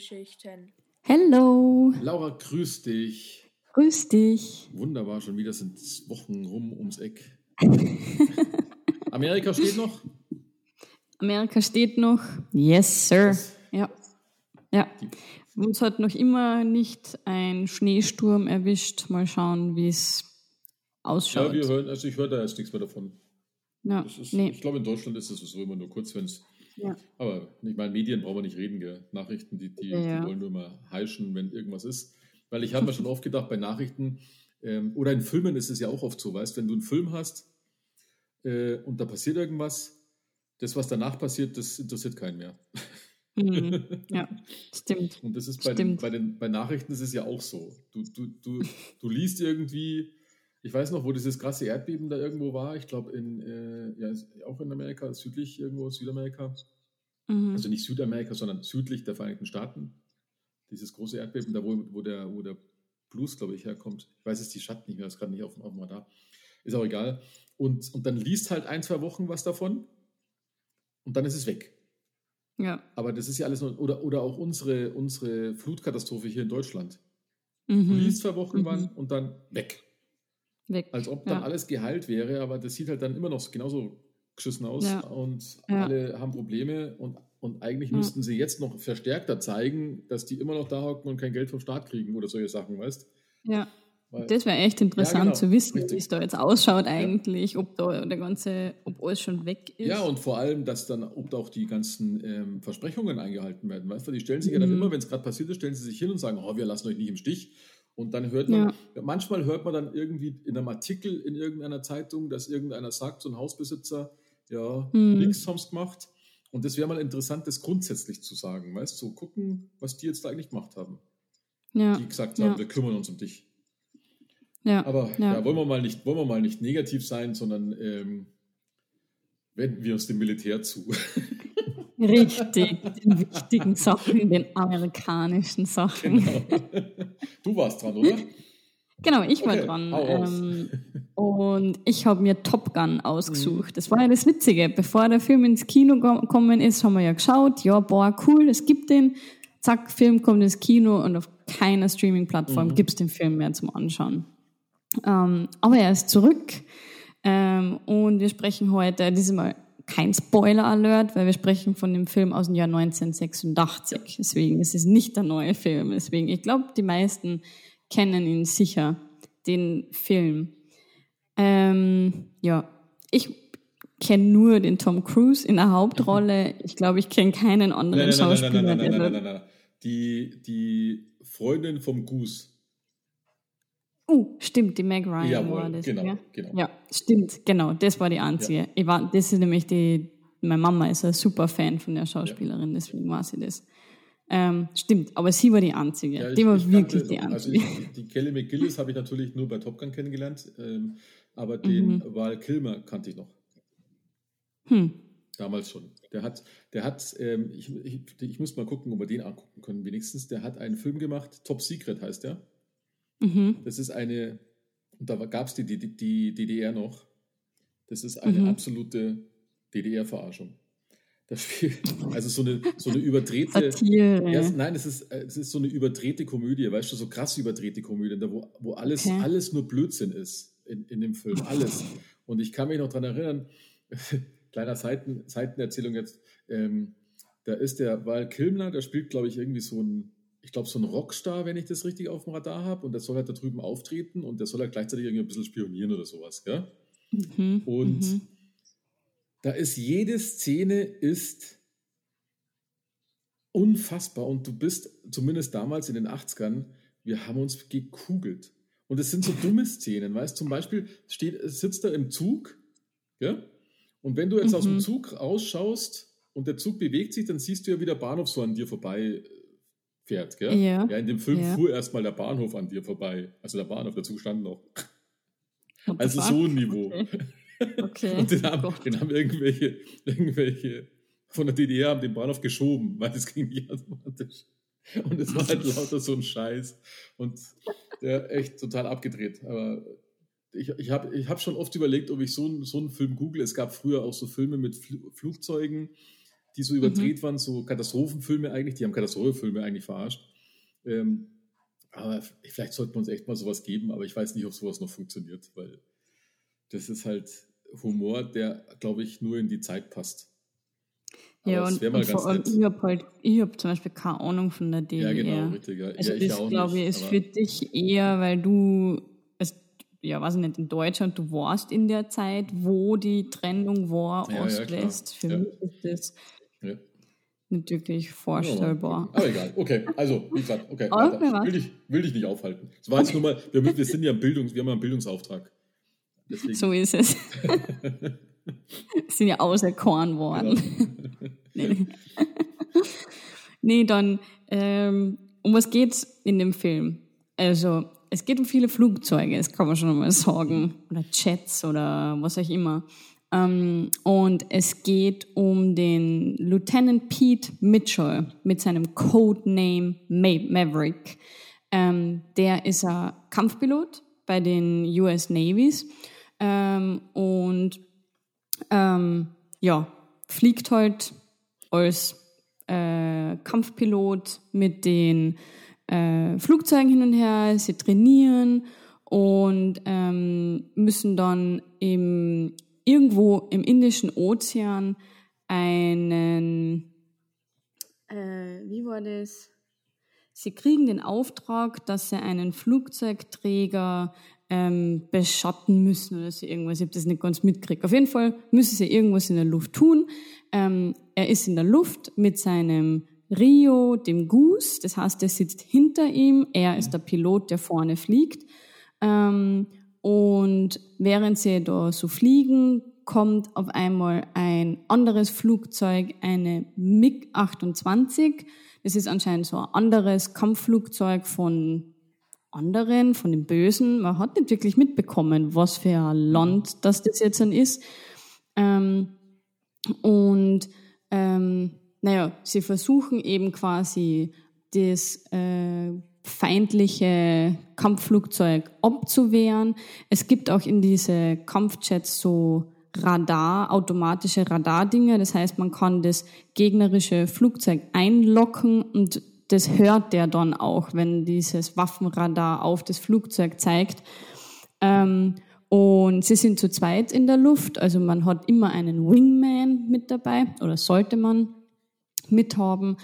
Filmgeschichten. Hello. Laura, grüß dich. Grüß dich. Wunderbar, schon wieder sind Wochen rum ums Eck. Amerika steht noch? Amerika steht noch. Yes, sir. Ja. Ja. Uns hat noch immer nicht ein Schneesturm erwischt. Mal schauen, wie es ausschaut. Ja, wir hören, also ich höre da jetzt nichts mehr davon. Ja, Ist, nee. Ich glaube, in Deutschland ist es so immer nur kurz, wenn es. Ja. Aber ich meine, Medien brauchen wir nicht reden, gell? Nachrichten, die, die, Ja. die wollen nur mal heischen, wenn irgendwas ist. Weil ich habe mir schon oft gedacht, bei Nachrichten ähm, oder in Filmen ist es ja auch oft so, weißt wenn du einen Film hast äh, und da passiert irgendwas, das, was danach passiert, das interessiert keinen mehr. Mhm. Ja, stimmt. Und das ist bei, den, Stimmt. bei, den, bei Nachrichten ist es ja auch so. Du, du, du, du liest irgendwie, ich weiß noch, wo dieses krasse Erdbeben da irgendwo war. Ich glaube, in, äh, ja, auch in Amerika, südlich irgendwo, Südamerika. Mhm. Also nicht Südamerika, sondern südlich der Vereinigten Staaten. Dieses große Erdbeben, da wo, wo, der, wo der Blues, glaube ich, herkommt. Ich weiß jetzt die Stadt nicht mehr, ist gerade nicht auf, auf dem Radar. Ist auch egal. Und, und dann liest halt ein, zwei Wochen was davon und dann ist es weg. Ja. Aber das ist ja alles nur, oder, oder auch unsere, unsere Flutkatastrophe hier in Deutschland. Du Mhm. liest zwei Wochen Mhm. wann und dann weg. Weg. Als ob dann Ja. alles geheilt wäre, aber das sieht halt dann immer noch genauso geschissen aus Ja. und Ja. alle haben Probleme und, und eigentlich müssten sie jetzt noch verstärkter zeigen, dass die immer noch da hocken und kein Geld vom Staat kriegen oder solche Sachen, weißt Ja. Weil- Das wäre echt interessant genau. zu wissen, wie es da jetzt ausschaut eigentlich, ob da der ganze, ob alles schon weg ist. Ja, und vor allem, dass dann, ob da auch die ganzen ähm, Versprechungen eingehalten werden. Weißt du, die stellen sich ja dann Mhm. immer, wenn es gerade passiert ist, stellen sie sich hin und sagen, oh, wir lassen euch nicht im Stich. Und dann hört man, manchmal hört man dann irgendwie in einem Artikel in irgendeiner Zeitung, dass irgendeiner sagt, so ein Hausbesitzer, ja, Mhm. nichts haben sie gemacht. Und das wäre mal interessant, das grundsätzlich zu sagen, weißt du, so gucken, was die jetzt da eigentlich gemacht haben. ja. Die gesagt Ja. haben, wir kümmern uns um dich. ja. Aber Ja. ja. wollen, wir mal nicht, wollen wir mal nicht negativ sein, sondern ähm, wenden wir uns dem Militär zu. Richtig, den wichtigen Sachen, den amerikanischen Sachen. Genau. Du warst dran, oder? Genau, ich war Okay, dran. Ähm, und ich habe mir Top Gun ausgesucht. Das war ja das Witzige. Bevor der Film ins Kino gekommen ist, haben wir ja geschaut, ja, boah, cool, es gibt den. Zack, Film kommt ins Kino und auf keiner Streaming-Plattform Mhm. gibt es den Film mehr zum Anschauen. Ähm, aber er ist zurück. Ähm, und wir sprechen heute, diesmal kein Spoiler-Alert, weil wir sprechen von dem Film aus dem Jahr 1986. Deswegen ist es nicht der neue Film. Deswegen, ich glaube, die meisten kennen ihn sicher, den Film. Ähm, ja, ich kenne nur den Tom Cruise in der Hauptrolle. Ich glaube, ich kenne keinen anderen Nein, nein, nein, nein, Schauspieler. nein, nein, der nein, da- nein, nein, nein. Die, die Freundin vom Goose. Uh, stimmt, die Meg Ryan Jawohl, war das. genau, ja? genau. Ja, stimmt, genau, das war die einzige. Ich war, das ist nämlich die, meine Mama ist ein super Fan von der Schauspielerin, deswegen war sie das. Ähm, stimmt, aber sie war die einzige. Ja, die war wirklich kannte- die Also einzige. ich, die Kelly McGillis habe ich natürlich nur bei Top Gun kennengelernt, ähm, aber den Mhm. Val Kilmer kannte ich noch. Hm. Damals schon. Der hat, der hat, ähm, ich, ich, ich muss mal gucken, ob wir den angucken können, wenigstens. Der hat einen Film gemacht, Top Secret heißt der. Mhm. Das ist eine, und da gab es die, die, die DDR noch. Das ist eine Mhm. absolute DDR-Verarschung. Das Spiel, also so eine, so eine überdrehte. Satire. Ja, nein, es ist, es ist so eine überdrehte Komödie, weißt du, so krass überdrehte Komödie, wo, wo alles, Okay. alles nur Blödsinn ist in, in dem Film, alles. Und ich kann mich noch daran erinnern, kleiner Seiten, Seitenerzählung jetzt, ähm, da ist der Val Kilmer, der spielt, glaube ich, irgendwie so ein, ich glaube, so ein Rockstar, wenn ich das richtig auf dem Radar habe, und der soll halt da drüben auftreten und der soll halt gleichzeitig irgendwie ein bisschen spionieren oder sowas, gell? Mhm. Und Mhm. da ist jede Szene ist unfassbar und du bist zumindest damals in den 80ern, wir haben uns gekugelt. Und es sind so dumme Szenen, weißt zum Beispiel steht, sitzt er im Zug, ja? Und wenn du jetzt aus dem Mhm. Zug rausschaust und der Zug bewegt sich, dann siehst du ja, wie der Bahnhof so an dir vorbei äh, fährt, gell? Ja. ja in dem Film Ja. fuhr erstmal der Bahnhof an dir vorbei. Also der Bahnhof, der Zug stand noch. Also so ein Niveau. Okay. okay. Und den haben, den haben irgendwelche, irgendwelche von der DDR haben den Bahnhof geschoben, weil das ging nicht automatisch. Und es war halt lauter so ein Scheiß. Und der echt total abgedreht. Aber ich, ich habe ich hab schon oft überlegt, ob ich so, so einen Film google. Es gab früher auch so Filme mit Fl Flugzeugen, die so überdreht mhm. waren, so Katastrophenfilme eigentlich. Die haben Katastrophenfilme eigentlich verarscht. Ähm, aber vielleicht sollten wir uns echt mal sowas geben, aber ich weiß nicht, ob sowas noch funktioniert, weil das ist halt Humor, der, glaube ich, nur in die Zeit passt. Aber ja, und, und vor allem, ich habe halt, ich habe zum Beispiel keine Ahnung von der DDR. Ja, genau, richtig. Ja. Also ja, ich das, glaube ich, ist für dich eher, weil du, es, ja, weiß ich nicht, in Deutschland, du warst in der Zeit, wo die Trennung war, ja, Ost-West. für mich ist das nicht wirklich vorstellbar. Aber egal, okay, also, wie gesagt, okay, okay will, dich, will dich nicht aufhalten. Das war jetzt nur mal, wir, wir sind ja Bildungs, wir haben einen Bildungsauftrag. Deswegen. So ist es. sind ja auserkoren worden. Genau. nee. nee, dann, ähm, um was geht's in dem Film? Also, es geht um viele Flugzeuge, das kann man schon mal sagen. Oder Jets oder was auch immer. Ähm, und es geht um den Lieutenant Pete Mitchell mit seinem Codename Maverick. Ähm, der ist ein Kampfpilot bei den US Navies ähm, und ähm, ja, fliegt halt als äh, Kampfpilot mit den äh, Flugzeugen hin und her, sie trainieren und ähm, müssen dann im, irgendwo im Indischen Ozean einen, äh, wie war das? Sie kriegen den Auftrag, dass sie einen Flugzeugträger ähm, beschatten müssen oder so irgendwas. Ich habe das nicht ganz mitgekriegt. Auf jeden Fall müssen sie irgendwas in der Luft tun. Ähm, er ist in der Luft mit seinem Rio, dem Goose. Das heißt, er sitzt hinter ihm. Er ist der Pilot, der vorne fliegt. Ähm, und während sie da so fliegen, kommt auf einmal ein anderes Flugzeug, eine MiG-28. Das ist anscheinend so ein anderes Kampfflugzeug von anderen, von den Bösen. Man hat nicht wirklich mitbekommen, was für ein Land das jetzt dann ist. Ähm, und ähm, naja, sie versuchen eben quasi das äh, feindliche Kampfflugzeug abzuwehren. Es gibt auch in diese Kampfjets so Radar, automatische Radardinger. Das heißt, man kann das gegnerische Flugzeug einlocken und das hört der dann auch, wenn dieses Waffenradar auf das Flugzeug zeigt. Ähm, und sie sind zu zweit in der Luft, also man hat immer einen Wingman mit dabei oder sollte man mithaben.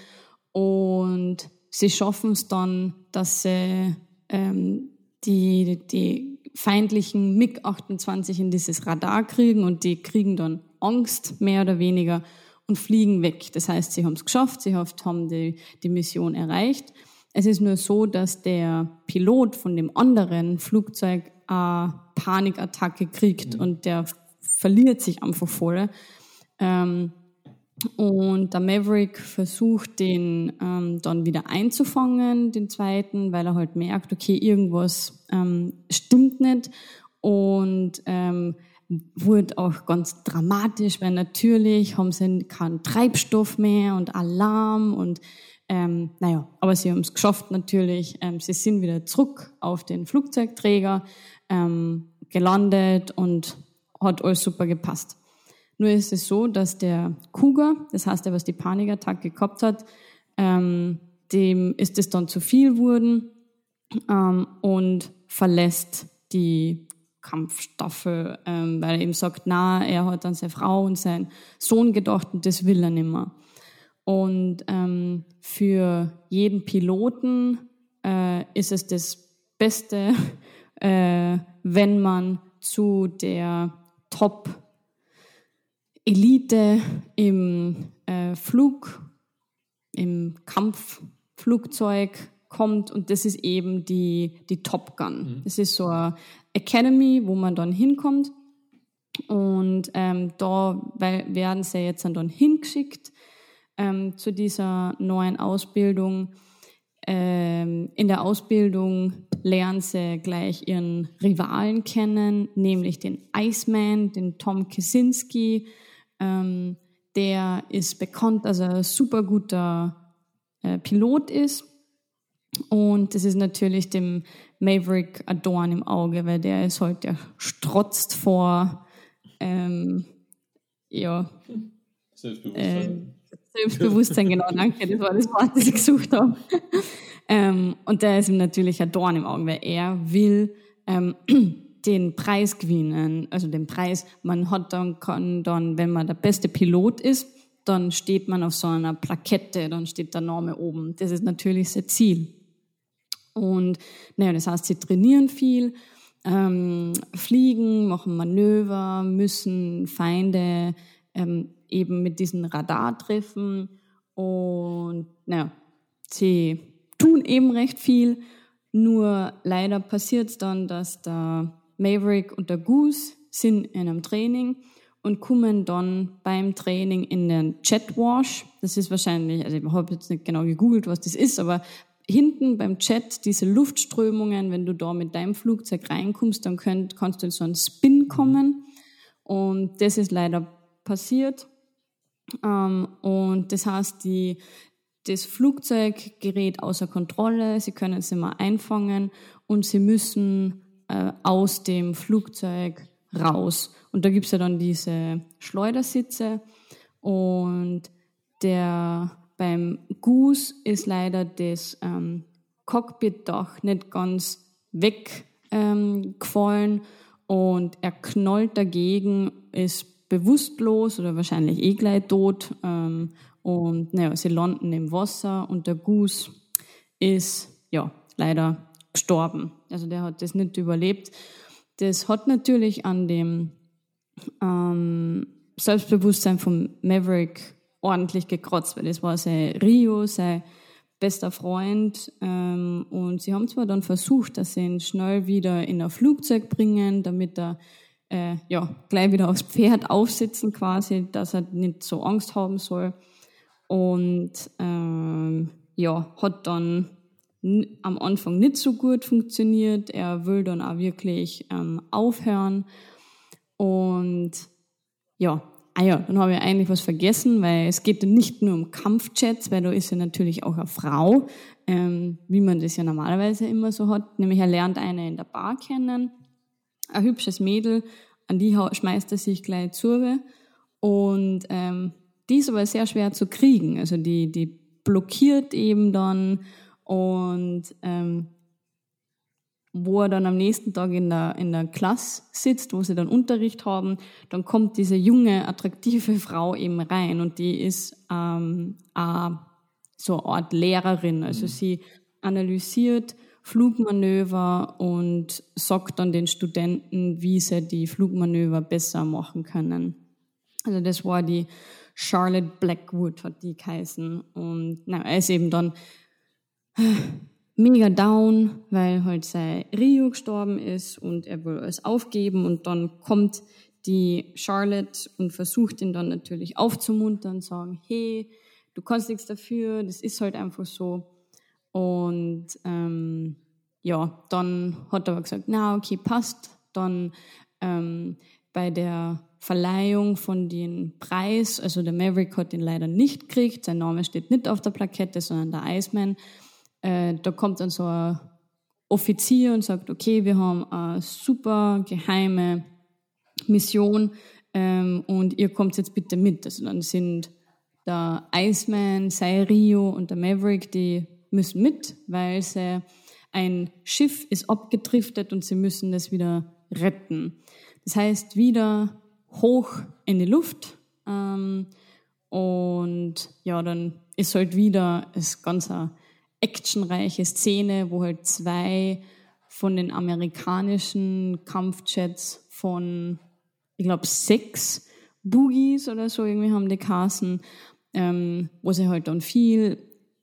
Und sie schaffen es dann, dass sie ähm, die, die feindlichen MiG-28 in dieses Radar kriegen und die kriegen dann Angst, mehr oder weniger, und fliegen weg. Das heißt, sie haben es geschafft, sie haben die, die Mission erreicht. Es ist nur so, dass der Pilot von dem anderen Flugzeug eine Panikattacke kriegt mhm. und der verliert sich einfach voll. Ähm, und der Maverick versucht, den ähm, dann wieder einzufangen, den zweiten, weil er halt merkt, okay, irgendwas ähm, stimmt nicht. Und ähm, wurde auch ganz dramatisch, weil natürlich haben sie keinen Treibstoff mehr und Alarm und ähm, naja, aber sie haben es geschafft natürlich. Ähm, sie sind wieder zurück auf den Flugzeugträger ähm, gelandet und hat alles super gepasst. Nur ist es so, dass der Cougar, das heißt, der was die Panikattacke gehabt hat, ähm, dem ist es dann zu viel wurden ähm, und verlässt die Kampfstaffel, ähm, weil er eben sagt, na, er hat an seine Frau und seinen Sohn gedacht und das will er nicht mehr. Und ähm, für jeden Piloten äh, ist es das Beste, äh, wenn man zu der Top-Elite im äh, Flug, im Kampfflugzeug kommt und das ist eben die, die Top Gun. Mhm. Das ist so eine Academy, wo man dann hinkommt und ähm, da werden sie jetzt dann hingeschickt ähm, zu dieser neuen Ausbildung. Ähm, in der Ausbildung lernen sie gleich ihren Rivalen kennen, nämlich den Iceman, den Tom Kaczynski. Ähm, der ist bekannt als ein super guter äh, Pilot ist. Und das ist natürlich dem Maverick ein Dorn im Auge, weil der ist halt, der strotzt vor, ähm, ja. Selbstbewusstsein. Äh, Selbstbewusstsein, genau, danke, das war das Wort, das ich gesucht habe. ähm, und der ist ihm natürlich ein Dorn im Auge, weil er will ähm, den Preis gewinnen, also den Preis, man hat dann, kann dann, wenn man der beste Pilot ist, dann steht man auf so einer Plakette, dann steht der Name oben. Das ist natürlich sein Ziel. Und naja, das heißt, sie trainieren viel, ähm, fliegen, machen Manöver, müssen Feinde ähm, eben mit diesem Radar treffen und naja, sie tun eben recht viel. Nur leider passiert es dann, dass der Maverick und der Goose sind in einem Training und kommen dann beim Training in den Jetwash. Das ist wahrscheinlich, also ich habe jetzt nicht genau gegoogelt, was das ist, aber hinten beim Jet diese Luftströmungen, wenn du da mit deinem Flugzeug reinkommst, dann könnt, kannst du in so einen Spin kommen. Und das ist leider passiert. Ähm, und das heißt, die, das Flugzeug gerät außer Kontrolle, sie können es immer einfangen und sie müssen äh, aus dem Flugzeug raus. Und da gibt's ja dann diese Schleudersitze und der beim Goose ist leider das ähm, Cockpitdach nicht ganz weggefallen ähm, und er knallt dagegen, ist bewusstlos oder wahrscheinlich eh gleich tot. Ähm, und naja, sie landen im Wasser und der Goose ist ja leider gestorben. Also der hat das nicht überlebt. Das hat natürlich an dem ähm, Selbstbewusstsein von Maverick ordentlich gekratzt, weil das war sein Rio, sein bester Freund. Ähm, und sie haben zwar dann versucht, dass sie ihn schnell wieder in ein Flugzeug bringen, damit er äh, ja, gleich wieder aufs Pferd aufsitzen quasi, dass er nicht so Angst haben soll. Und ähm, ja, hat dann am Anfang nicht so gut funktioniert. Er will dann auch wirklich ähm, aufhören. Und ja, Ah ja, dann habe ich eigentlich was vergessen, weil es geht nicht nur um Kampfjets, weil da ist ja natürlich auch eine Frau, ähm, wie man das ja normalerweise immer so hat. Nämlich er lernt eine in der Bar kennen, ein hübsches Mädel, an die schmeißt er sich gleich zu. Und ähm, die ist aber sehr schwer zu kriegen. Also die, die blockiert eben dann und ähm, wo er dann am nächsten Tag in der, in der Klasse sitzt, wo sie dann Unterricht haben, dann kommt diese junge, attraktive Frau eben rein und die ist ähm, äh, so eine Art Lehrerin. Also mhm. sie analysiert Flugmanöver und sagt dann den Studenten, wie sie die Flugmanöver besser machen können. Also das war die Charlotte Blackwood, hat die geheißen. Und na, er ist eben dann mega down, weil halt sein Rio gestorben ist und er will es aufgeben und dann kommt die Charlotte und versucht ihn dann natürlich aufzumuntern, sagen, hey, du kannst nichts dafür, das ist halt einfach so. Und ähm, ja, dann hat er aber gesagt, na okay, passt. Dann ähm, bei der Verleihung von den Preis, also der Maverick hat ihn leider nicht gekriegt, sein Name steht nicht auf der Plakette, sondern der Iceman äh, da kommt dann so ein Offizier und sagt, okay, wir haben eine super geheime Mission ähm, und ihr kommt jetzt bitte mit. Also dann sind der Iceman, Rio und der Maverick, die müssen mit, weil sie ein Schiff ist abgedriftet und sie müssen das wieder retten. Das heißt, wieder hoch in die Luft ähm, und ja, dann ist halt wieder das ganze actionreiche Szene, wo halt zwei von den amerikanischen Kampfjets von, ich glaube, sechs Boogies oder so irgendwie haben die Kassen, ähm, wo sie halt dann viel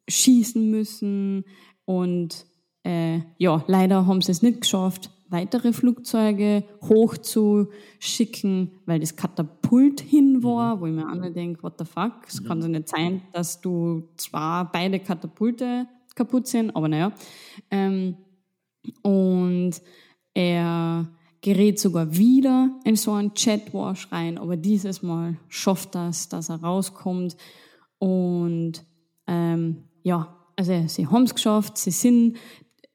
schießen müssen und äh, ja, leider haben sie es nicht geschafft, weitere Flugzeuge hochzuschicken, weil das Katapult hin war, wo ich mir auch denke, what the fuck, es kann doch nicht sein, dass du zwar beide Katapulte kaputt sind, aber naja. Ähm, und er gerät sogar wieder in so einen Chatwash rein, aber dieses Mal schafft das, dass er rauskommt. Und ähm, ja, also sie haben es geschafft, sie sind,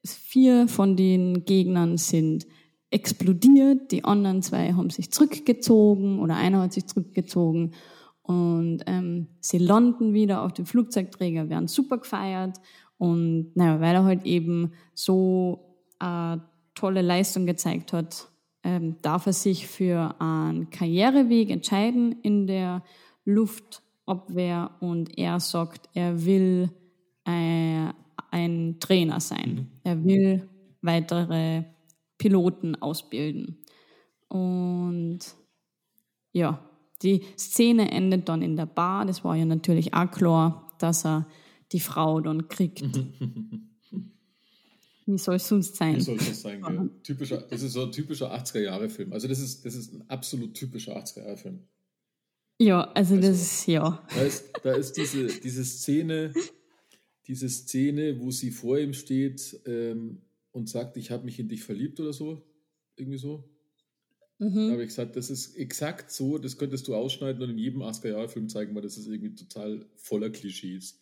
vier von den Gegnern sind explodiert, die anderen zwei haben sich zurückgezogen oder einer hat sich zurückgezogen. Und ähm, sie landen wieder auf dem Flugzeugträger, werden super gefeiert und naja, weil er halt eben so eine tolle Leistung gezeigt hat, ähm, darf er sich für einen Karriereweg entscheiden in der Luftabwehr und er sagt, er will äh, ein Trainer sein. Mhm. Er will weitere Piloten ausbilden. Und ja, die Szene endet dann in der Bar. Das war ja natürlich auch klar, dass er die Frau dann kriegt. Wie soll es sonst sein? Wie soll es sein? Ja. Typischer, das ist so ein typischer 80er-Jahre-Film. Also das ist, das ist ein absolut typischer 80er-Jahre-Film. Ja, also, also, das ist, ja. Da ist, da ist diese, diese Szene, diese Szene, wo sie vor ihm steht ähm, und sagt, ich habe mich in dich verliebt oder so. Irgendwie so. Mhm. Da habe ich gesagt, das ist exakt so, das könntest du ausschneiden und in jedem 80er-Jahre-Film zeigen, weil das ist irgendwie total voller Klischees.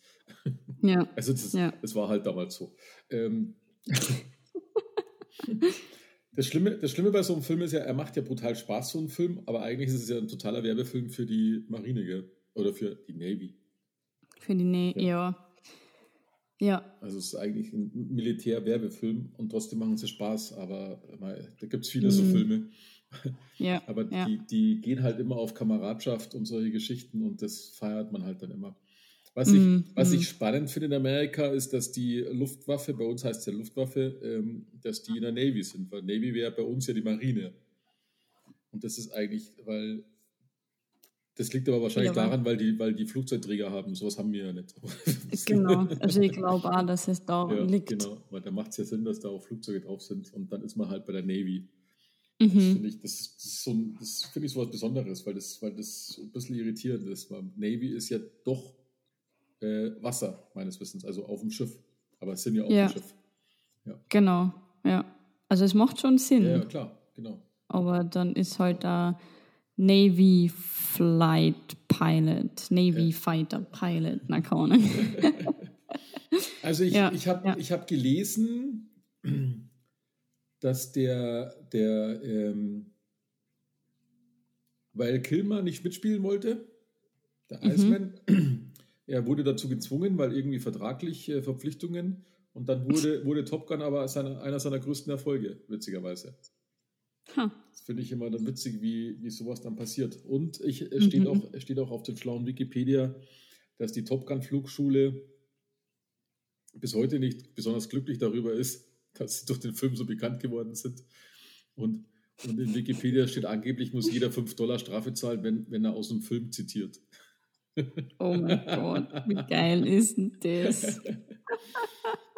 Ja. Also das, ja. das war halt damals so. Ähm, das, Schlimme, das Schlimme bei so einem Film ist ja, er macht ja brutal Spaß, so ein Film, aber eigentlich ist es ja ein totaler Werbefilm für die Marine, gell? Oder für die Navy. Für die Navy, ja. ja. Ja. Also es ist eigentlich ein Militär-Werbefilm und trotzdem machen sie Spaß, aber da gibt es viele mhm. so Filme. Ja, aber ja. Die, die gehen halt immer auf Kameradschaft und solche Geschichten und das feiert man halt dann immer. Was ich, mm, was ich spannend finde in Amerika ist, dass die Luftwaffe, bei uns heißt es ja Luftwaffe, ähm, dass die in der Navy sind, weil Navy wäre bei uns ja die Marine. Und das ist eigentlich, weil das liegt aber wahrscheinlich ja, daran, weil die, weil die Flugzeugträger haben. Sowas haben wir ja nicht. genau, also ich glaube auch, dass es da ja, liegt. Genau, weil da macht es ja Sinn, dass da auch Flugzeuge drauf sind und dann ist man halt bei der Navy. Mhm. Das finde ich, das ist, so, das ich so was Besonderes, weil das, weil das ein bisschen irritierend ist. Weil Navy ist ja doch äh, Wasser, meines Wissens, also auf dem Schiff. Aber es sind ja auf ja. dem Schiff. Ja. Genau, ja. Also es macht schon Sinn. Ja, klar, genau. Aber dann ist halt da Navy Flight Pilot, Navy ja. Fighter Pilot, na keine Also ich, ja, ich habe ja. hab gelesen, dass der, der ähm, weil Kilmer nicht mitspielen wollte, der mhm. Er wurde dazu gezwungen, weil irgendwie vertraglich äh, Verpflichtungen und dann wurde, wurde Top Gun aber seine, einer seiner größten Erfolge, witzigerweise. Huh. Das finde ich immer dann witzig, wie, wie sowas dann passiert. Und ich, es, steht mhm. auch, es steht auch auf dem schlauen Wikipedia, dass die Top Gun Flugschule bis heute nicht besonders glücklich darüber ist, dass sie durch den Film so bekannt geworden sind. Und, und in Wikipedia steht angeblich, muss jeder 5 Dollar Strafe zahlen, wenn, wenn er aus dem Film zitiert. Oh mein Gott, wie geil ist denn das?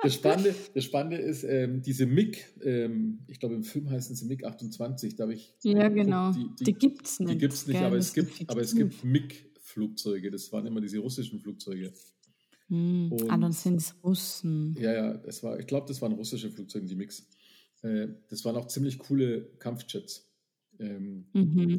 Das Spannende, das Spannende ist, ähm, diese MiG, ähm, ich glaube im Film heißen sie MiG 28, da habe ich. Ja, genau. Die, die, die gibt es nicht. Die gibt es nicht, aber es, gibt, aber es gibt MiG-Flugzeuge. Das waren immer diese russischen Flugzeuge. Hm. ah, dann sind es Russen. Ja, ja, das war, ich glaube, das waren russische Flugzeuge, die MiGs. Äh, das waren auch ziemlich coole Kampfjets. Ähm, mhm.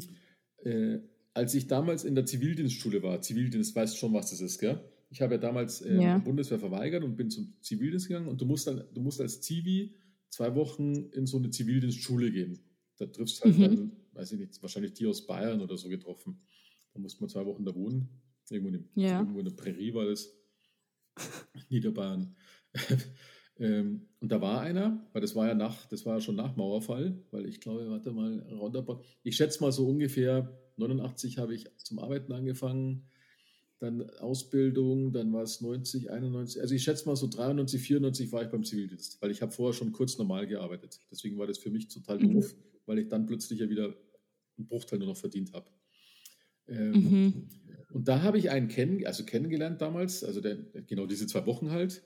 äh, als ich damals in der Zivildienstschule war, Zivildienst, weißt schon, was das ist, gell? Ich habe ja damals äh, ja. Bundeswehr verweigert und bin zum Zivildienst gegangen und du musst dann, du musst als Zivi zwei Wochen in so eine Zivildienstschule gehen. Da triffst du halt mhm. dann, weiß ich nicht, wahrscheinlich die aus Bayern oder so getroffen. Da musste man zwei Wochen da wohnen. Irgendwo in, ja. irgendwo in der Prärie war das. Niederbayern. ähm, und da war einer, weil das war ja nach, das war ja schon nach Mauerfall, weil ich glaube, warte mal, roundabout, ich schätze mal so ungefähr 89 habe ich zum Arbeiten angefangen, dann Ausbildung, dann war es 90, 91, also ich schätze mal so 93, 94 war ich beim Zivildienst, weil ich habe vorher schon kurz normal gearbeitet. Deswegen war das für mich total mhm. doof, weil ich dann plötzlich ja wieder einen Bruchteil nur noch verdient habe. Ähm, mhm. Und da habe ich einen kennen, also kennengelernt damals, also der, genau diese zwei Wochen halt.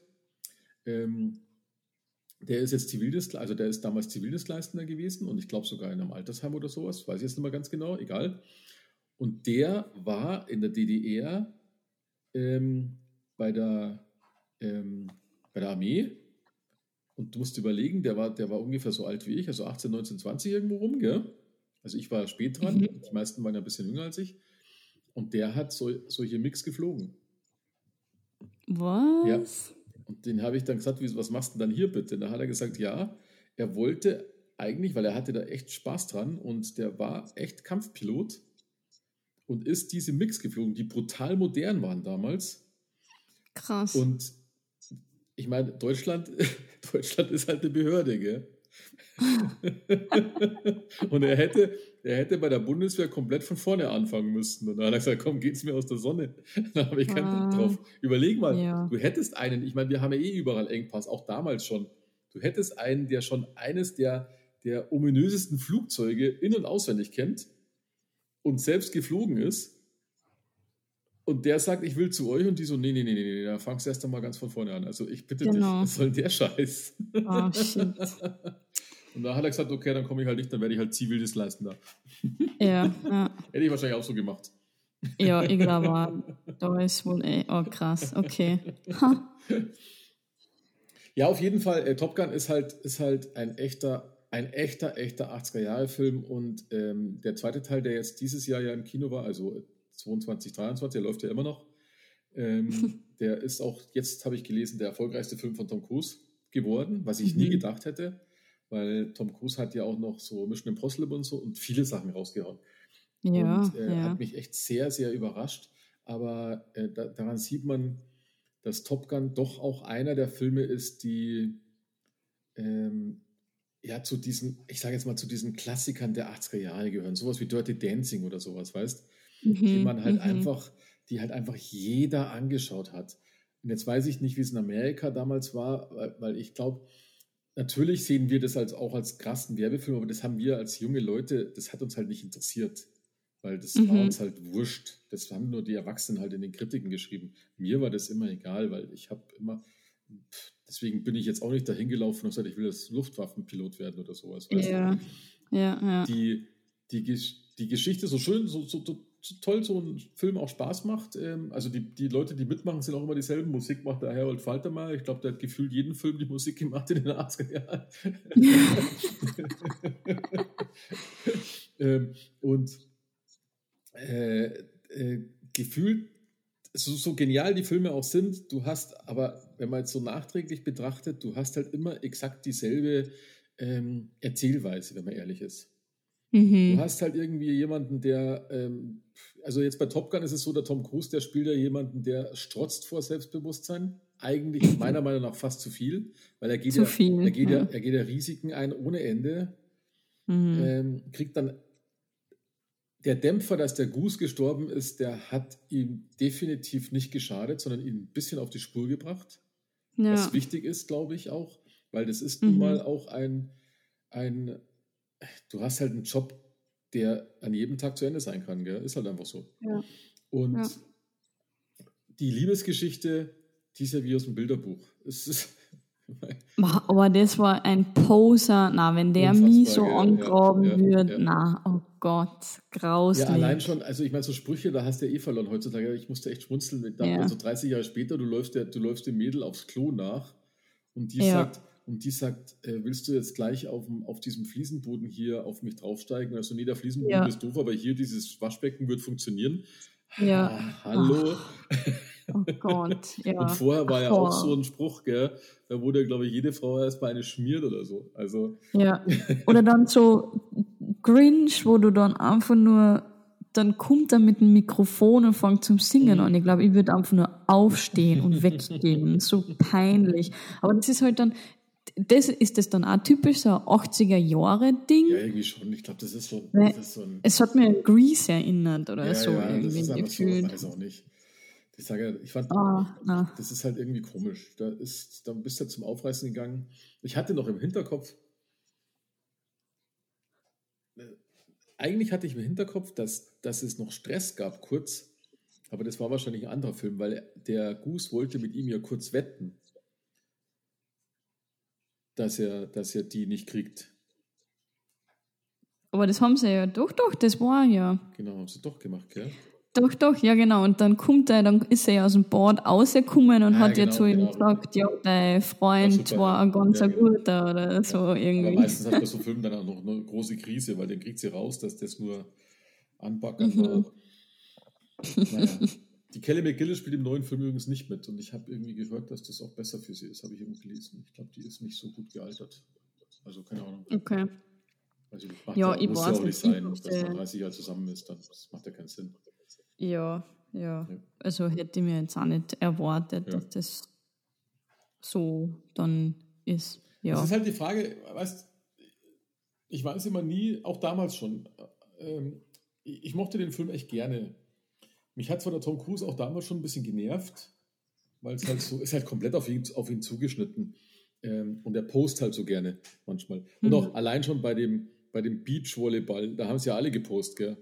Ähm, der ist jetzt Zivildienstleister, also der ist damals Zivildienstleistender gewesen und ich glaube sogar in einem Altersheim oder sowas, weiß ich jetzt nicht mehr ganz genau, egal. Und der war in der DDR ähm, bei, der, ähm, bei der Armee und du musst überlegen, der war, der war ungefähr so alt wie ich, also 18, 19, 20 irgendwo rum, gell? Also ich war spät dran, mhm. die meisten waren ja ein bisschen jünger als ich. Und der hat so, solche Mix geflogen. Was? Und den habe ich dann gesagt, was machst du denn dann hier bitte? Und da hat er gesagt, ja, er wollte eigentlich, weil er hatte da echt Spaß dran und der war echt Kampfpilot und ist diese Mix geflogen, die brutal modern waren damals. Krass. Und ich meine, Deutschland, Deutschland ist halt eine Behörde, gell? und er hätte, er hätte bei der Bundeswehr komplett von vorne anfangen müssen. Und dann hat er gesagt, komm, geht's mir aus der Sonne. Da habe ich keinen Bock drauf. Überleg mal, Ja. du hättest einen, ich meine, wir haben ja eh überall Engpass, auch damals schon. Du hättest einen, der schon eines der, der ominösesten Flugzeuge in- und auswendig kennt und selbst geflogen ist. Und der sagt, ich will zu euch und die so, nee, nee, nee, nee, nee, da fangst du erst einmal ganz von vorne an. Also ich bitte Genau. dich, was soll denn der Scheiß? Ah, shit. Und da hat er gesagt, okay, dann komme ich halt nicht, dann werde ich halt Zivildienst leisten da. Ja, ja. Hätte ich wahrscheinlich auch so gemacht. Ja, ich glaube, da ist wohl eh. Oh, krass, okay. Ha. Ja, auf jeden Fall, äh, Top Gun ist halt, ist halt ein echter, ein echter, echter 80er-Jahre-Film und ähm, der zweite Teil, der jetzt dieses Jahr ja im Kino war, also 22, 23, der läuft ja immer noch, ähm, der ist auch, jetzt habe ich gelesen, der erfolgreichste Film von Tom Cruise geworden, was ich nie Mhm. gedacht hätte, weil Tom Cruise hat ja auch noch so Mission Impossible und so und viele Sachen rausgehauen. Ja, und äh, ja. hat mich echt sehr, sehr überrascht. Aber äh, da, daran sieht man, dass Top Gun doch auch einer der Filme ist, die ähm, ja zu diesen, ich sage jetzt mal, zu diesen Klassikern der 80er Jahre gehören. Sowas wie Dirty Dancing oder sowas, weißt Die Mhm, man halt mhm. einfach, die halt einfach jeder angeschaut hat. Und jetzt weiß ich nicht, wie es in Amerika damals war, weil, weil ich glaube, natürlich sehen wir das als, auch als krassen Werbefilm, aber das haben wir als junge Leute, das hat uns halt nicht interessiert. Weil das war Mhm. uns halt wurscht. Das haben nur die Erwachsenen halt in den Kritiken geschrieben. Mir war das immer egal, weil ich habe immer, pff, deswegen bin ich jetzt auch nicht dahin gelaufen und gesagt, ich will jetzt Luftwaffenpilot werden oder sowas. Ja, ja, ja. die, die, die Geschichte so schön, so, so, so, so toll so ein Film auch Spaß macht. Ähm, also die, die Leute, die mitmachen, sind auch immer dieselben. Musik macht der Harold Faltermeier. Ich glaube, der hat gefühlt jeden Film die Musik gemacht in den 80er Jahren. ähm, und äh, äh, gefühlt, so, so genial die Filme auch sind, du hast aber, wenn man jetzt so nachträglich betrachtet, du hast halt immer exakt dieselbe ähm, Erzählweise, wenn man ehrlich ist. Du Mhm. hast halt irgendwie jemanden, der, ähm, also jetzt bei Top Gun ist es so, der Tom Cruise, der spielt ja jemanden, der strotzt vor Selbstbewusstsein. Eigentlich meiner Meinung nach fast zu viel, weil er geht, Zu ja, viel, er geht ja. ja. er geht ja Risiken ein ohne Ende, Mhm. ähm, kriegt dann der Dämpfer, dass der Goose gestorben ist, der hat ihm definitiv nicht geschadet, sondern ihn ein bisschen auf die Spur gebracht Ja. was wichtig ist, glaube ich auch, weil das ist nun Mhm. mal auch ein, ein, du hast halt einen Job, der an jedem Tag zu Ende sein kann, gell? ist halt einfach so. Ja. Und Ja. die Liebesgeschichte, die ist ja wie aus dem Bilderbuch. Es ist, Aber das war ein Poser. Na, wenn der mich so angraben ja, würde, ja. na, oh Gott, grauslich. ja, allein schon, also ich meine, so Sprüche, da hast du ja eh verloren heutzutage. Ich musste echt schmunzeln, mit, Ja. also 30 Jahre später, du läufst, der, du läufst dem Mädel aufs Klo nach und die sagt, und die sagt, äh, willst du jetzt gleich auf, auf diesem Fliesenboden hier auf mich draufsteigen? Also, nee, der Fliesenboden Ja. ist doof, aber hier dieses Waschbecken wird funktionieren. Ja. Ah, hallo. Oh Gott, ja. Und vorher war ja auch so ein Spruch, gell? Da wurde, glaube ich, jede Frau erstmal eine schmiert oder so. Also, Ja. Oder dann so Grinch, wo du dann einfach nur, dann kommt er mit dem Mikrofon und fängt zum Singen an. Ich glaube, ich würde einfach nur aufstehen und weggehen. So peinlich. Aber das ist halt dann, das ist das dann auch typisch so ein 80er-Jahre-Ding. ja, irgendwie schon. Ich glaube, das ist so, das ist so ein. Es hat mir an Grease erinnert oder Ja, so ja, das irgendwie ist einfach so, gefühlt. weiß auch nicht. Ich sage ich fand, na. das ist halt irgendwie komisch. Da, ist, da bist du zum Aufreißen gegangen. Ich hatte noch im Hinterkopf, eigentlich hatte ich im Hinterkopf, dass, dass es noch Stress gab, kurz. Aber das war wahrscheinlich ein anderer Film, weil der Goose wollte mit ihm ja kurz wetten, dass er, dass er die nicht kriegt. Aber das haben sie ja, doch, doch, das war ja. Genau, haben sie doch gemacht, gell? Doch, doch, ja genau. Und dann kommt er, dann ist er ja aus dem Bad rausgekommen und Ah, hat ja genau, zu ihm genau. gesagt, ja, dein Freund war ja. ein ganz Ja, genau. guter oder so Aber irgendwie. meistens hat bei so Filmen dann auch noch eine große Krise, weil dann kriegt sie raus, dass das nur anpacken Mhm. war. Naja. die Kelly McGillis spielt im neuen Film übrigens nicht mit und ich habe irgendwie gehört, dass das auch besser für sie ist, habe ich irgendwie gelesen. Ich glaube, die ist nicht so gut gealtert. Also keine Ahnung. Okay. Also das macht Ja, ja, ich muss weiß ja auch nicht sein, dass man wusste- 30 Jahre zusammen ist, dann das macht ja keinen Sinn. Ja, ja. Ja. Also hätte ich mir jetzt auch nicht erwartet, Ja. dass das so dann ist. Das Ja. ist halt die Frage, weißt ich weiß immer nie, auch damals schon, ähm, ich, ich mochte den Film echt gerne. Mich hat zwar der Tom Cruise auch damals schon ein bisschen genervt, weil es halt so, ist halt komplett auf ihn, auf ihn zugeschnitten. Ähm, und er post halt so gerne manchmal. Und Mhm. auch allein schon bei dem, bei dem Beachvolleyball, da haben sie ja alle gepostet, gell?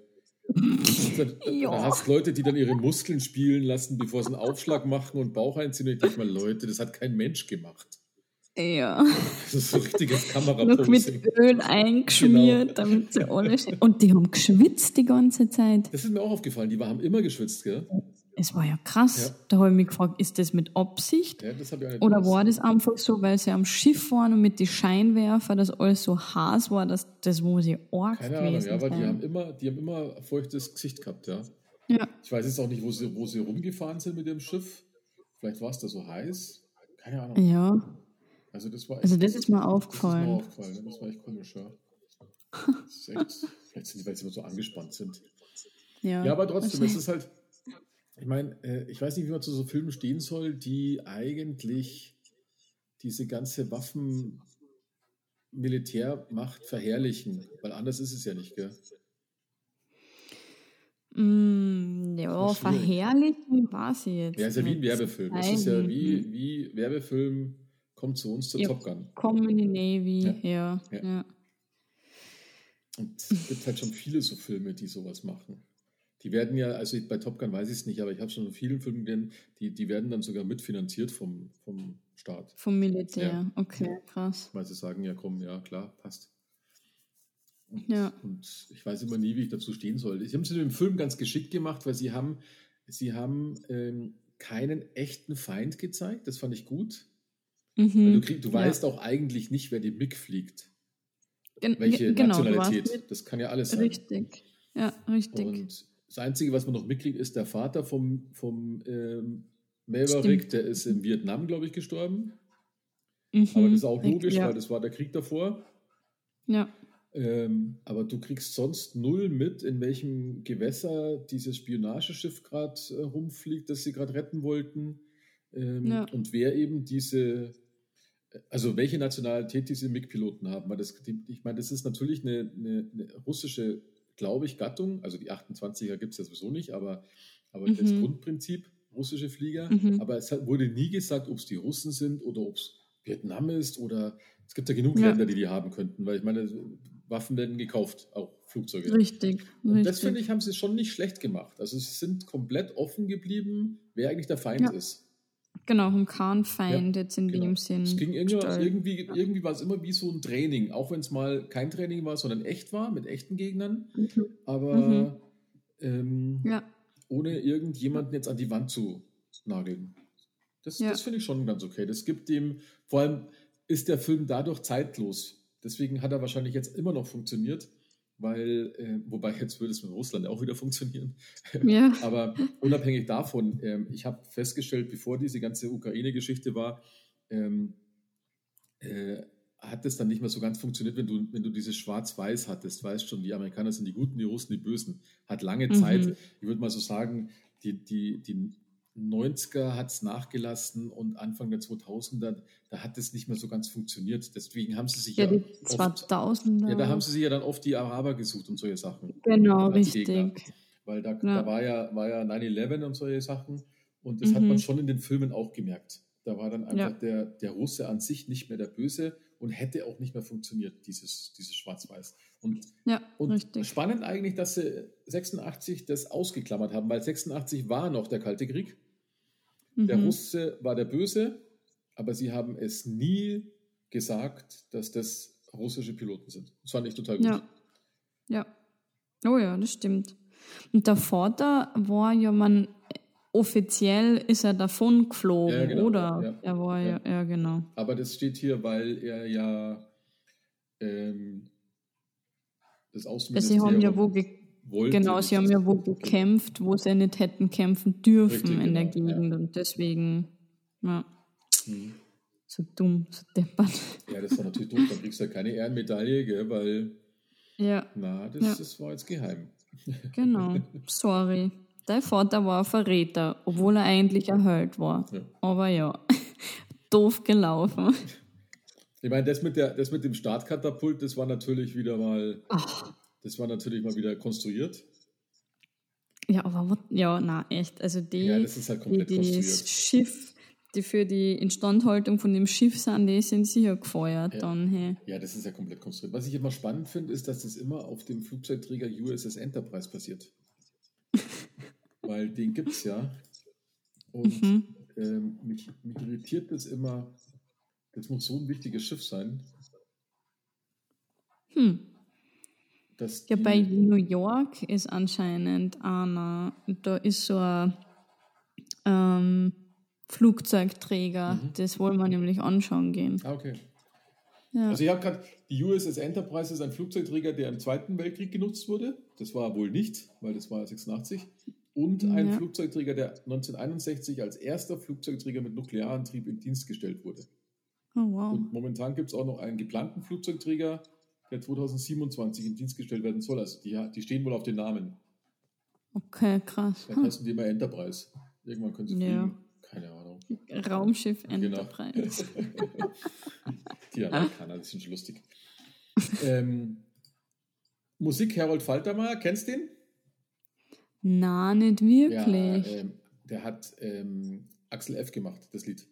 Da, da hast Leute, die dann ihre Muskeln spielen lassen, bevor sie einen Aufschlag machen und Bauch einziehen. Und ich denke mal, Leute, das hat kein Mensch gemacht. Ja. Das ist so richtiges Noch Kameraposing. mit Öl eingeschmiert, Genau. damit sie alle. schön- Und die haben geschwitzt die ganze Zeit. Das ist mir auch aufgefallen, die haben immer geschwitzt, gell? Es war ja krass. Ja. Da habe ich mich gefragt, ist das mit Absicht? Ja, das ich auch nicht Oder gewusst. war das einfach so, weil sie am Schiff waren und mit den Scheinwerfer, dass alles so heiß war, dass das muss ich arg Keine Ahnung, ja, aber die haben immer, die haben immer feuchtes Gesicht gehabt, ja. Ja, Ich weiß jetzt auch nicht, wo sie, wo sie rumgefahren sind mit dem Schiff. Vielleicht war es da so heiß. Keine Ahnung. ja. Also das war echt, Also das ist mir das ist mir aufgefallen. aufgefallen. Das war echt komisch, ja. Echt, vielleicht sind die, weil sie immer so angespannt sind. Ja, Ja, aber trotzdem, es ist halt, ich meine, äh, ich weiß nicht, wie man zu so Filmen stehen soll, die eigentlich diese ganze Waffen-Militärmacht verherrlichen, weil anders ist es ja nicht, gell? Mm, ja, verherrlichen weiß ich jetzt. Ja, ist ja wie ein. Werbefilm. Es ist ja wie, wie Werbefilm, kommt zu uns zur Ja. Top Gun. Kommen in die Navy, Ja. ja. Ja. ja. Und es gibt halt schon viele so Filme, die sowas machen. Die werden ja, also bei Top Gun weiß ich es nicht, aber ich habe schon in vielen Filmen gesehen, die, die werden dann sogar mitfinanziert vom, vom Staat. Vom Militär. Ja. Okay, krass. Weil sie sagen, ja komm, ja klar, passt. Und, Ja. und ich weiß immer nie, wie ich dazu stehen soll. Sie haben es in dem Film ganz geschickt gemacht, weil sie haben, sie haben ähm, keinen echten Feind gezeigt. Das fand ich gut. Weil Mhm. du, krieg, du Ja. weißt auch eigentlich nicht, wer die MIG fliegt. Gen Welche genau, Nationalität. Das kann ja alles sein. richtig. Ja, richtig. Und das Einzige, was man noch mitkriegt, ist der Vater vom, vom ähm, Stimmt. der ist in Vietnam, glaube ich, gestorben. Mhm. Aber das ist auch logisch, ja. weil das war der Krieg davor. Ja, Ähm, aber du kriegst sonst null mit, in welchem Gewässer dieses Spionageschiff gerade äh, rumfliegt, das sie gerade retten wollten. Ähm, Ja. Und wer eben diese, also welche Nationalität diese MiG-Piloten haben. Weil das, die, ich meine, das ist natürlich eine, eine, eine russische, glaube ich, Gattung. Also die 28er gibt es ja sowieso nicht, aber, aber das Mhm. Grundprinzip, russische Flieger. Mhm. Aber es hat, wurde nie gesagt, ob es die Russen sind oder ob es Vietnam ist oder es gibt ja genug Ja. Länder, die die haben könnten, weil ich meine, Waffen werden gekauft, auch Flugzeuge. richtig. Und das finde ich, haben sie schon nicht schlecht gemacht. Also sie sind komplett offen geblieben, wer eigentlich der Feind Ja. ist. Genau, um keinen Feind jetzt in Genau. dem Sinn. Es ging irgendwie, stellen. irgendwie, irgendwie war es immer wie so ein Training, auch wenn es mal kein Training war, sondern echt war, mit echten Gegnern, Mhm. aber ähm, Ja, ohne irgendjemanden jetzt an die Wand zu nageln. Das, Ja. das finde ich schon ganz okay. Das gibt dem, vor allem ist der Film dadurch zeitlos. Deswegen hat er wahrscheinlich jetzt immer noch funktioniert, weil, äh, wobei jetzt würde es mit Russland auch wieder funktionieren. ja. Aber unabhängig davon, ähm, ich habe festgestellt, bevor diese ganze Ukraine-Geschichte war, ähm, äh, hat es dann nicht mehr so ganz funktioniert, wenn du, wenn du dieses Schwarz-Weiß hattest. Weißt schon, die Amerikaner sind die Guten, die Russen die Bösen. Hat lange Mhm. Zeit, ich würde mal so sagen, die, die, die 90er hat es nachgelassen und Anfang der 2000er, da hat es nicht mehr so ganz funktioniert. Deswegen haben sie sich Ja, ja, die oft, 2000er. ja, da haben sie sich ja dann oft die Araber gesucht und solche Sachen. Genau, Gegner. richtig. Weil da, Ja. da war ja, war ja 9-11 und solche Sachen. Und das hat Mhm. man schon in den Filmen auch gemerkt. Da war dann einfach Ja. der, der Russe an sich nicht mehr der Böse und hätte auch nicht mehr funktioniert, dieses, dieses Schwarz-Weiß. Und, Ja, und richtig. spannend eigentlich, dass sie 86 das ausgeklammert haben, weil 86 war noch der Kalte Krieg. Der Mhm. Russe war der Böse, aber sie haben es nie gesagt, dass das russische Piloten sind. Das fand ich total gut. Ja. Ja. Oh ja, das stimmt. Und der Vater war ja, man, offiziell ist er davon geflogen, Ja, genau, oder? ja. Er war ja, ja, genau. Aber das steht hier, weil er ja ähm, das Außenministerium... Sie haben ja wo, ge wollte. Genau, sie haben ja wo gekämpft, wo sie nicht hätten kämpfen dürfen Richtig, in der genau, ja. Gegend. Und deswegen, ja, Mhm. so dumm, so deppert. Ja, das war natürlich doof. Dann kriegst du ja keine Ehrenmedaille, gell, weil, Ja, na, das, Ja. das war jetzt geheim. genau. Sorry. Dein Vater war ein Verräter, obwohl er eigentlich ein Held war. Ja. Aber ja, doof gelaufen. Ich meine, das mit, der, das mit dem Startkatapult, das war natürlich wieder mal, Ach, das war natürlich mal wieder konstruiert. ja, aber ja, na echt. Also die, Ja, das ist halt die, komplett die konstruiert. Schiff, die für die Instandhaltung von dem Schiff sind, die sind sicher gefeuert Ja. dann. Hey. Ja, das ist ja komplett konstruiert. Was ich immer spannend finde, ist, dass das immer auf dem Flugzeugträger USS Enterprise passiert. Weil den gibt es ja. Und Mhm. ähm, mich, mich irritiert das immer. Das muss so ein wichtiges Schiff sein, Hm. Dass Ja, bei New York ist anscheinend einer, da ist so ein ähm, Flugzeugträger, Mhm. das wollen wir nämlich anschauen gehen. Ah, okay. Ja. Also ich habe gerade, die USS Enterprise ist ein Flugzeugträger, der im Zweiten Weltkrieg genutzt wurde. Das war wohl nicht, weil das war 86. Und ein Ja. Flugzeugträger, der 1961 als erster Flugzeugträger mit Nuklearantrieb in Dienst gestellt wurde. Oh, wow. Und momentan gibt es auch noch einen geplanten Flugzeugträger, der 2027 in Dienst gestellt werden soll. Also die, die stehen wohl auf den Namen. Okay, krass. Vielleicht heißen die immer Enterprise. Irgendwann können sie Ja. fliegen. Keine Ahnung. Raumschiff Genau. Enterprise. Die Amerikaner, die sind schon lustig. ähm, Musik Harold Faltermeier, kennst du den? Na, nicht wirklich. ähm, der hat ähm, Axel F. gemacht, das Lied.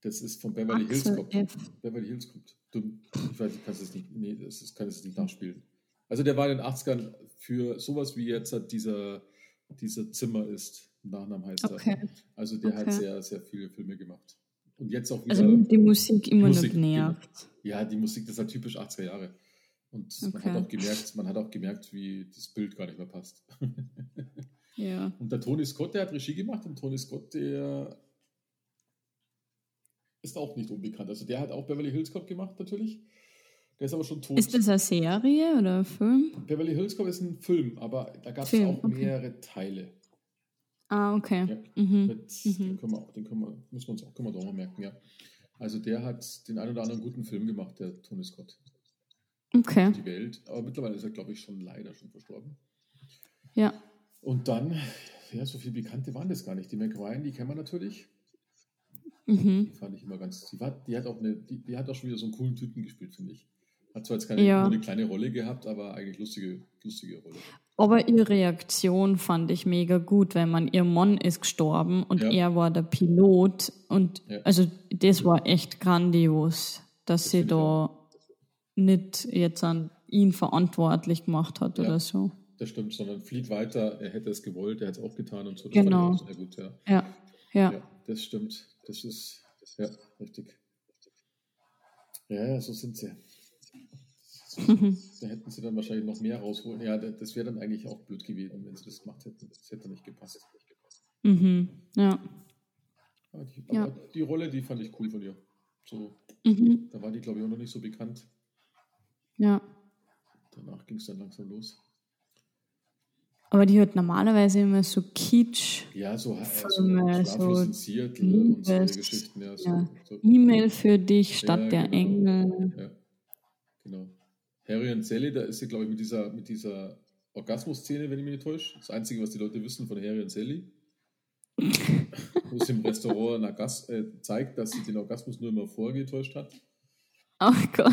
Das ist von Beverly Hills Axel Cop. F. Beverly Hills Cop. Du, ich weiß, ich kann es nicht, nee, das ist, kann es nicht nachspielen. Also der war in den 80ern für sowas wie jetzt hat dieser, dieser Zimmer ist, Nachnamen heißt er. Okay. Also der hat Okay. sehr, sehr viele Filme gemacht. Und jetzt auch wieder. Also mich hat die Musik immer Musik, noch genervt. Ja, die Musik, das ist halt typisch 80er Jahre. Und man Okay. hat auch gemerkt, man hat auch gemerkt, wie das Bild gar nicht mehr passt. Ja. Und der Tony Scott, der hat Regie gemacht und Tony Scott, der ist auch nicht unbekannt. Also der hat auch Beverly Hills Cop gemacht natürlich. Der ist aber schon tot. Ist das eine Serie oder ein Film? Beverly Hills Cop ist ein Film, aber da gab es auch okay. mehrere Teile. Ah, okay. Ja. Mhm. Mit, Den können wir auch, den können wir, müssen wir uns auch, können wir doch mal merken, ja. Also der hat den einen oder anderen guten Film gemacht, der Tony Scott. Okay. Die Welt. Aber mittlerweile ist er, glaube ich, schon leider schon verstorben. Ja. Und dann, ja, so viele Bekannte waren das gar nicht. Die Meg Ryan, die kennen wir natürlich. Mhm. Die fand ich immer ganz. Die, war, die, hat auch eine, die, die hat auch schon wieder so einen coolen Typen gespielt, finde ich. Hat zwar jetzt keine Ja. eine kleine Rolle gehabt, aber eigentlich lustige, lustige Rolle. Aber ihre Reaktion fand ich mega gut, weil man, ihr Mann ist gestorben und Ja. er war der Pilot. Und Ja. also das war echt grandios, dass sie finde ich da nicht jetzt an ihn verantwortlich gemacht hat oder so. Das stimmt, sondern flieht weiter. Er hätte es gewollt, er hätte es auch getan und so. Das Genau. gut. Ja, ja. Ja, das stimmt. Das ist, ja, richtig. Ja, ja, so sind sie. Da hätten sie dann wahrscheinlich noch mehr rausholen. Ja, da- das wäre dann eigentlich auch blöd gewesen, wenn sie das gemacht hätten. Das hätte nicht gepasst. Mhm. Ja. Aber, die, Ja. aber die Rolle, die fand ich cool von ihr. So, Mhm. da war die, glaube ich, auch noch nicht so bekannt. Ja. Danach ging es dann langsam los. Aber die hat normalerweise immer so Kitsch. Ja, so, äh, so Filme, so Seattle und Liebes- Geschichten. Ja, so, ja. so, E-Mail für dich statt Ja, der genau. Engel. Ja, genau. Harry und Sally, da ist sie, glaube ich, mit dieser, mit dieser Orgasmus-Szene, wenn ich mich nicht täusche. Das Einzige, was die Leute wissen von Harry und Sally. Wo sie im Restaurant Orgas äh, zeigt, dass sie den Orgasmus nur immer vorgetäuscht hat. Oh Gott.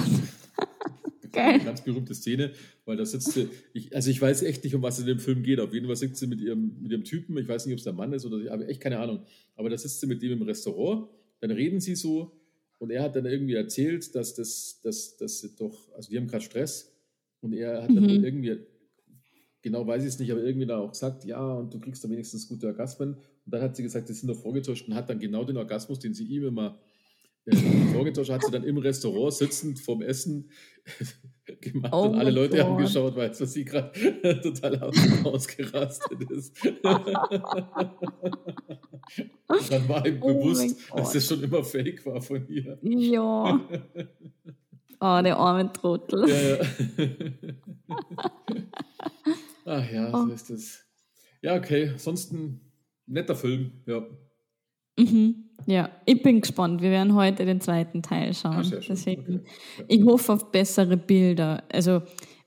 Geil. Eine ganz berühmte Szene, weil da sitzt sie, ich, also ich weiß echt nicht, um was es in dem Film geht. Auf jeden Fall sitzt sie mit ihrem, mit ihrem Typen, ich weiß nicht, ob es der Mann ist oder ich habe echt keine Ahnung. Aber da sitzt sie mit dem im Restaurant, dann reden sie so und er hat dann irgendwie erzählt, dass das, dass, dass sie doch, also die haben gerade Stress und er hat dann Mhm. irgendwie, genau weiß ich es nicht, aber irgendwie dann auch gesagt, ja, und du kriegst dann wenigstens gute Orgasmen. Und dann hat sie gesagt, die sind doch vorgetäuscht und hat dann genau den Orgasmus, den sie ihm immer vorgetäuscht hat, sie dann im Restaurant sitzend vorm Essen gemacht Oh und alle Leute haben Gott. geschaut, weil sie gerade total aus, ausgerastet ist. und dann war ihm Oh bewusst, dass das schon immer fake war von ihr. Ja. Oh, der arme Trottel. Ja, ja. Ach ja, Oh. so ist es. Ja, okay. Sonst ein netter Film. Ja. Mhm. Ja, ich bin gespannt. Wir werden heute den zweiten Teil schauen. Ah. Deswegen, Okay. Ja. ich hoffe auf bessere Bilder. Also,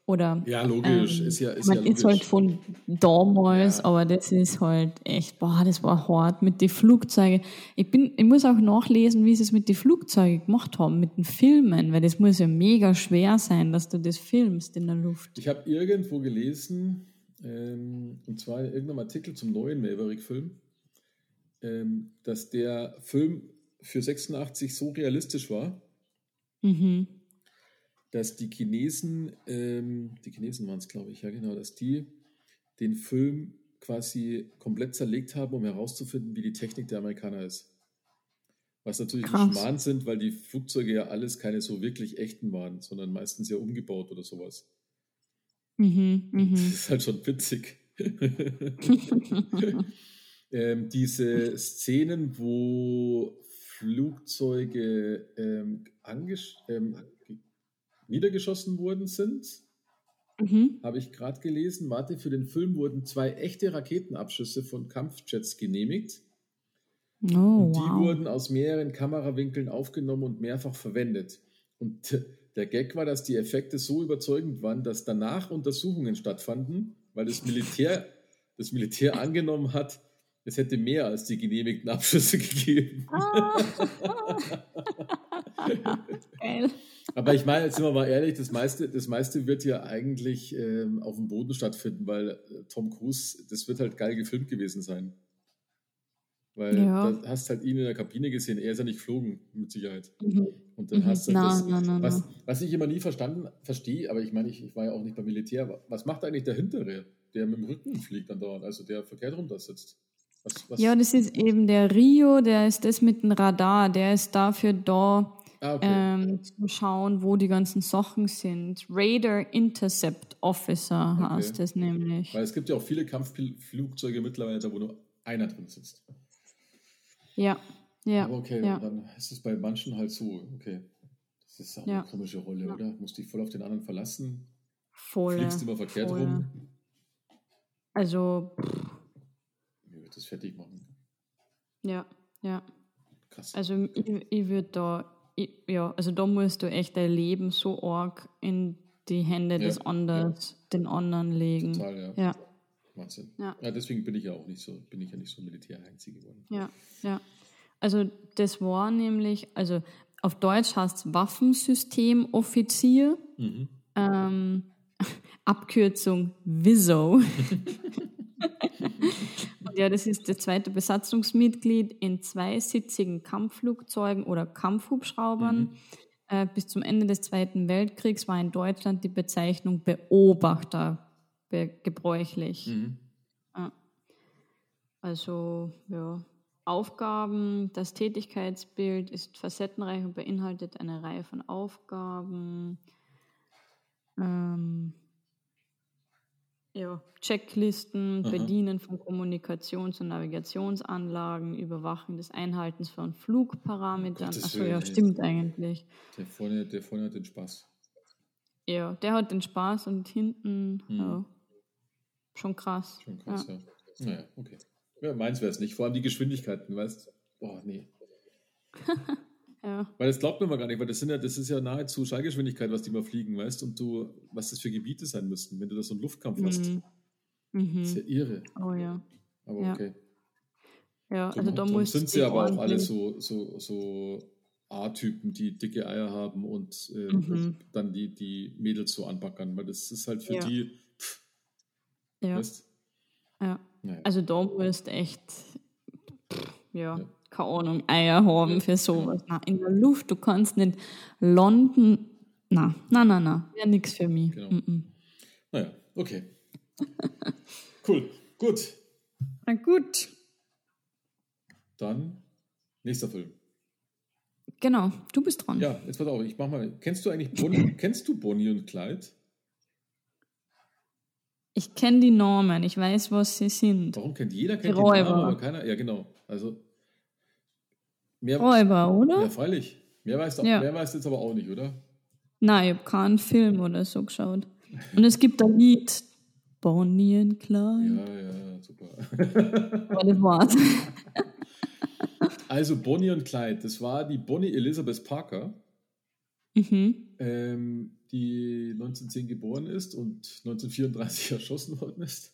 oder Ja, logisch. Ähm, ist ja, ist man ja ist logisch. halt von damals, Ja. aber das ist halt echt, boah, das war hart mit den Flugzeugen. Ich, bin, ich muss auch nachlesen, wie sie es mit den Flugzeugen gemacht haben, mit den Filmen, weil das muss ja mega schwer sein, dass du das filmst in der Luft. Ich habe irgendwo gelesen, ähm, und zwar in irgendeinem Artikel zum neuen Maverick-Film, ähm, dass der Film für 86 so realistisch war, Mhm. dass die Chinesen, ähm, die Chinesen waren es, glaube ich, ja genau, dass die den Film quasi komplett zerlegt haben, um herauszufinden, wie die Technik der Amerikaner ist. Was natürlich ein Krass. Schmarrn sind, weil die Flugzeuge ja alles keine so wirklich echten waren, sondern meistens ja umgebaut oder sowas. Mhm. Das Mhm. ist halt schon witzig. ähm, diese Szenen, wo Flugzeuge ähm, ähm, ge- niedergeschossen worden sind, mhm. habe ich gerade gelesen. Warte, für den Film wurden zwei echte Raketenabschüsse von Kampfjets genehmigt. Oh, Und die wow. wurden aus mehreren Kamerawinkeln aufgenommen und mehrfach verwendet. Und der Gag war, dass die Effekte so überzeugend waren, dass danach Untersuchungen stattfanden, weil das Militär, das Militär angenommen hat, es hätte mehr als die genehmigten Abschüsse gegeben. Aber ich meine, jetzt sind wir mal ehrlich, das meiste, das meiste wird ja eigentlich ähm, auf dem Boden stattfinden, weil äh, Tom Cruise, das wird halt geil gefilmt gewesen sein. Weil Ja. da hast halt ihn in der Kabine gesehen, er ist ja nicht geflogen, mit Sicherheit. Mhm. Und dann Mhm. hast du Na, das, na, na, was, was ich immer nie verstanden verstehe, aber ich meine, ich, ich war ja auch nicht beim Militär, wa- was macht eigentlich der Hintere, der mit dem Rücken fliegt andauernd, also der verkehrt runter sitzt? Was, was? Ja, das ist eben der Rio, der ist das mit dem Radar, der ist dafür da, ah, okay. ähm, zu schauen, wo die ganzen Sachen sind. Radar Intercept Officer Okay. heißt das nämlich. Weil es gibt ja auch viele Kampfflugzeuge mittlerweile, da wo nur einer drin sitzt. Ja, ja, Aber okay, ja. dann ist es bei manchen halt so, okay. Das ist auch Ja. eine komische Rolle, Ja. oder? Musst dich voll auf den anderen verlassen, voll. fliegst immer verkehrt voll. rum. Also, pff, das fertig machen. ja, ja. Krass. Also ich, ich würde da, ich, ja, also da musst du echt dein Leben so arg in die Hände Ja, des Anders, den anderen legen. Total, ja. Ja, Wahnsinn. Ja. ja, deswegen bin ich ja auch nicht so, bin ich ja nicht so Militärheinzi geworden. ja, ja. Also das war nämlich, also auf Deutsch heißt es Waffensystemoffizier, Mhm. ähm, Abkürzung WISO. Ja, das ist das zweite Besatzungsmitglied in zweisitzigen Kampfflugzeugen oder Kampfhubschraubern. Mhm. Äh, bis zum Ende des Zweiten Weltkriegs war in Deutschland die Bezeichnung Beobachter be gebräuchlich. Mhm. Also ja, Aufgaben, das Tätigkeitsbild ist facettenreich und beinhaltet eine Reihe von Aufgaben. Ähm, ja, Checklisten, Aha. Bedienen von Kommunikations- und Navigationsanlagen, Überwachen des Einhaltens von Flugparametern. Gottes Achso, ja, stimmt eigentlich. Der vorne, der vorne hat den Spaß. Ja, der hat den Spaß und hinten, Hm. ja, schon krass. Schon krass, Ja. ja. Naja, okay. Ja, meins wäre es nicht. Vor allem die Geschwindigkeiten, weißt Boah, nee. Ja, Weil das glaubt man mal gar nicht, weil das sind ja, das ist ja nahezu Schallgeschwindigkeit, was die mal fliegen, weißt und du, was das für Gebiete sein müssten, wenn du da so einen Luftkampf hast. Mhm. Das ist Mhm. ja irre. Oh ja. Aber Ja. okay. Ja, also da muss sind sie aber auch alle so, so, so A-Typen, die dicke Eier haben und äh, Mhm. dann die, die Mädels so anbackern, weil das ist halt für Ja. die, pff, Ja, weißt ja. naja. Also da musst echt, pff, ja, Ja. Keine Ahnung, Eier haben für sowas. Na, in der Luft, du kannst nicht landen. Na, na, na, na, wäre nichts für mich. Genau. Mhm. Naja, okay. cool, gut. Na gut. Dann nächster Film. Genau, du bist dran. Ja, jetzt pass auf, ich mach mal. Kennst du eigentlich Bonnie, kennst du Bonnie und Clyde? Ich kenne die Namen, ich weiß, was sie sind. Warum kennt jeder kennt Die die Namen, aber keiner? Ja, genau. Also mehr, Räuber, oder? ja, freilich. Mehr weiß, Ja. mehr weiß jetzt aber auch nicht, oder? Nein, ich habe keinen Film oder so geschaut. Und es gibt ein Lied Bonnie and Clyde. Ja, ja, super. War das Wort. Also Bonnie und Clyde, das war die Bonnie Elizabeth Parker, Mhm. ähm, die 1910 geboren ist und 1934 erschossen worden ist.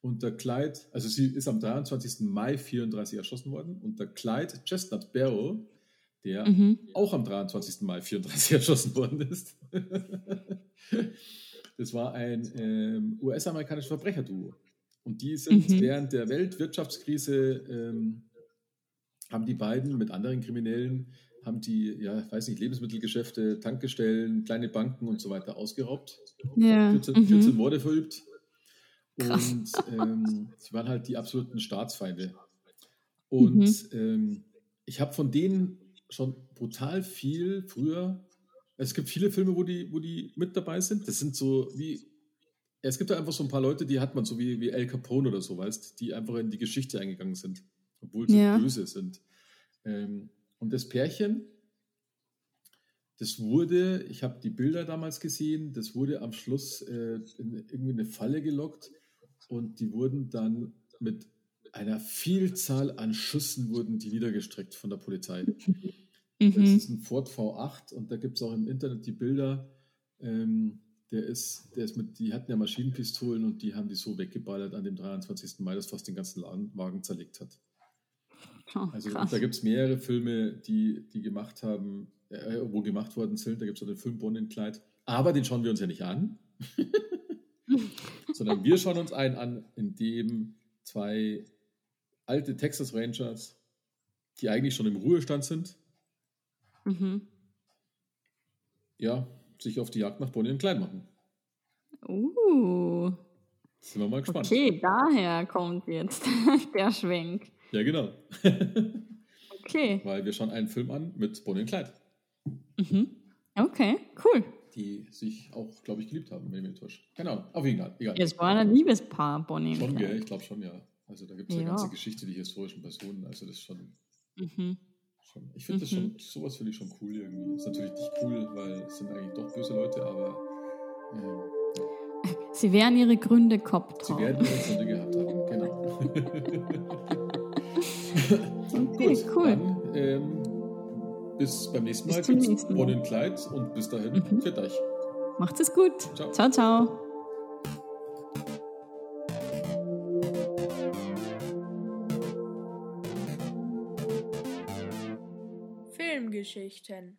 Und der Clyde, also sie ist am 23. Mai 34 erschossen worden. Und der Clyde Chestnut Barrel, der Mhm. auch am 23. Mai 34 erschossen worden ist. das war ein ähm, US-amerikanisches Verbrecherduo. Und die sind Mhm. während der Weltwirtschaftskrise, ähm, haben die beiden mit anderen Kriminellen, haben die, ja, weiß nicht, Lebensmittelgeschäfte, Tankgestellen, kleine Banken und so weiter ausgeraubt. Ja. 14, Mhm. 14 Morde verübt. Krass. Und ähm, sie waren halt die absoluten Staatsfeinde. Und Mhm. ähm, ich habe von denen schon brutal viel früher. Es gibt viele Filme, wo die, wo die mit dabei sind. Das sind so wie. Es gibt da einfach so ein paar Leute, die hat man so wie, wie El Capone oder so, weißt, die einfach in die Geschichte eingegangen sind, obwohl sie Ja. böse sind. Ähm, und das Pärchen, das wurde, ich habe die Bilder damals gesehen, das wurde am Schluss äh, in irgendwie eine Falle gelockt und die wurden dann mit einer Vielzahl an Schüssen wurden die niedergestreckt von der Polizei. Das Mhm. ist ein Ford V8 und da gibt es auch im Internet die Bilder. Ähm, der ist, der ist mit, die hatten ja Maschinenpistolen und die haben die so weggeballert an dem 23. Mai, dass fast den ganzen Wagen zerlegt hat. Oh, Also da gibt es mehrere Filme, die, die gemacht haben, äh, wo gemacht worden sind. Da gibt es auch den Film Clyde. Aber den schauen wir uns ja nicht an, sondern wir schauen uns einen an, in dem zwei alte Texas Rangers, die eigentlich schon im Ruhestand sind, Mhm. ja, sich auf die Jagd nach Bonnie und Clyde machen. Uh. Sind wir mal gespannt. Okay, daher kommt jetzt der Schwenk. Ja, genau. Okay. Weil wir schauen einen Film an mit Bonnie und Clyde, Mhm. Okay, cool. Die sich auch, glaube ich, geliebt haben, wenn ich mich täusche. Genau, auf jeden Fall. Egal. Es war ein Liebespaar, Bonnie Schon, gell? Ich glaube schon, ja. Also da gibt es eine Ja. ganze Geschichte, die historischen Personen. Also das ist schon, Mhm. schon ich finde das Mhm. schon, sowas finde ich schon cool irgendwie. Ist natürlich nicht cool, weil es sind eigentlich doch böse Leute, aber ähm, ja. Sie werden ihre Gründe gehabt sie haben. werden ihre Gründe gehabt haben. Genau. Okay, Gut, cool. Dann, ähm, bis beim nächsten Bis Mal zum gibt's nächsten Mal. Und Clyde und bis dahin, Mhm. für euch. Macht es gut. Ciao. ciao. ciao. Filmgeschichten